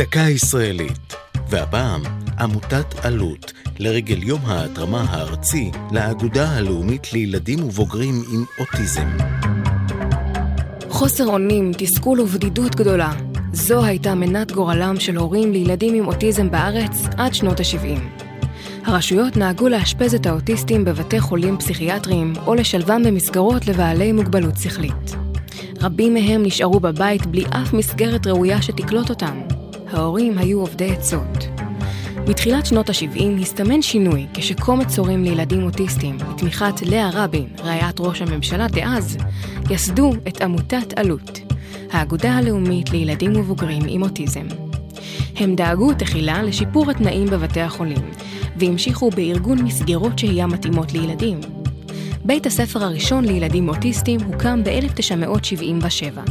דקה ישראלית, והפעם עמותת עלות לרגל יום ההתרמה הארצי לאגודה הלאומית לילדים ובוגרים עם אוטיזם. חוסר אונים, תסכול ובדידות גדולה. זו הייתה מנת גורלם של הורים לילדים עם אוטיזם בארץ עד שנות ה-70. הרשויות נהגו לאשפז את האוטיסטים בבתי חולים פסיכיאטריים או לשלבם במסגרות לבעלי מוגבלות שכלית. רבים מהם נשארו בבית בלי אף מסגרת ראויה שתקלוט אותם. ההורים היו עובדי עצות. בתחילת שנות ה-70 הסתמן שינוי כשקומץ הורים לילדים אוטיסטים, בתמיכת לאה רבין, רעיית ראש הממשלה דאז, יסדו את עמותת עלות, האגודה הלאומית לילדים ובוגרים עם אוטיזם. הם דאגו תחילה לשיפור התנאים בבתי החולים, והמשיכו בארגון מסגרות שהייה מתאימות לילדים. בית הספר הראשון לילדים אוטיסטים הוקם ב-1977.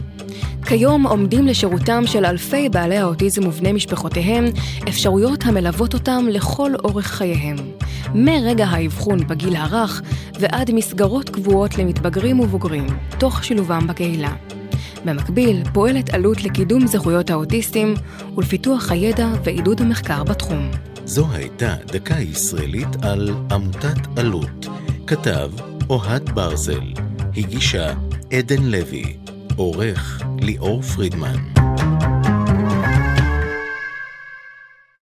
כיום עומדים לשירותם של אלפי בעלי האוטיזם ובני משפחותיהם אפשרויות המלוות אותם לכל אורך חייהם, מרגע האבחון בגיל הרך ועד מסגרות קבועות למתבגרים ובוגרים, תוך שילובם בקהילה. במקביל, פועלת עלות לקידום זכויות האוטיסטים ולפיתוח הידע ועידוד המחקר בתחום. זו הייתה דקה ישראלית על עמותת עלות. כתב אוהד ברזל, הגישה עדן לוי, עורך ליאור פרידמן.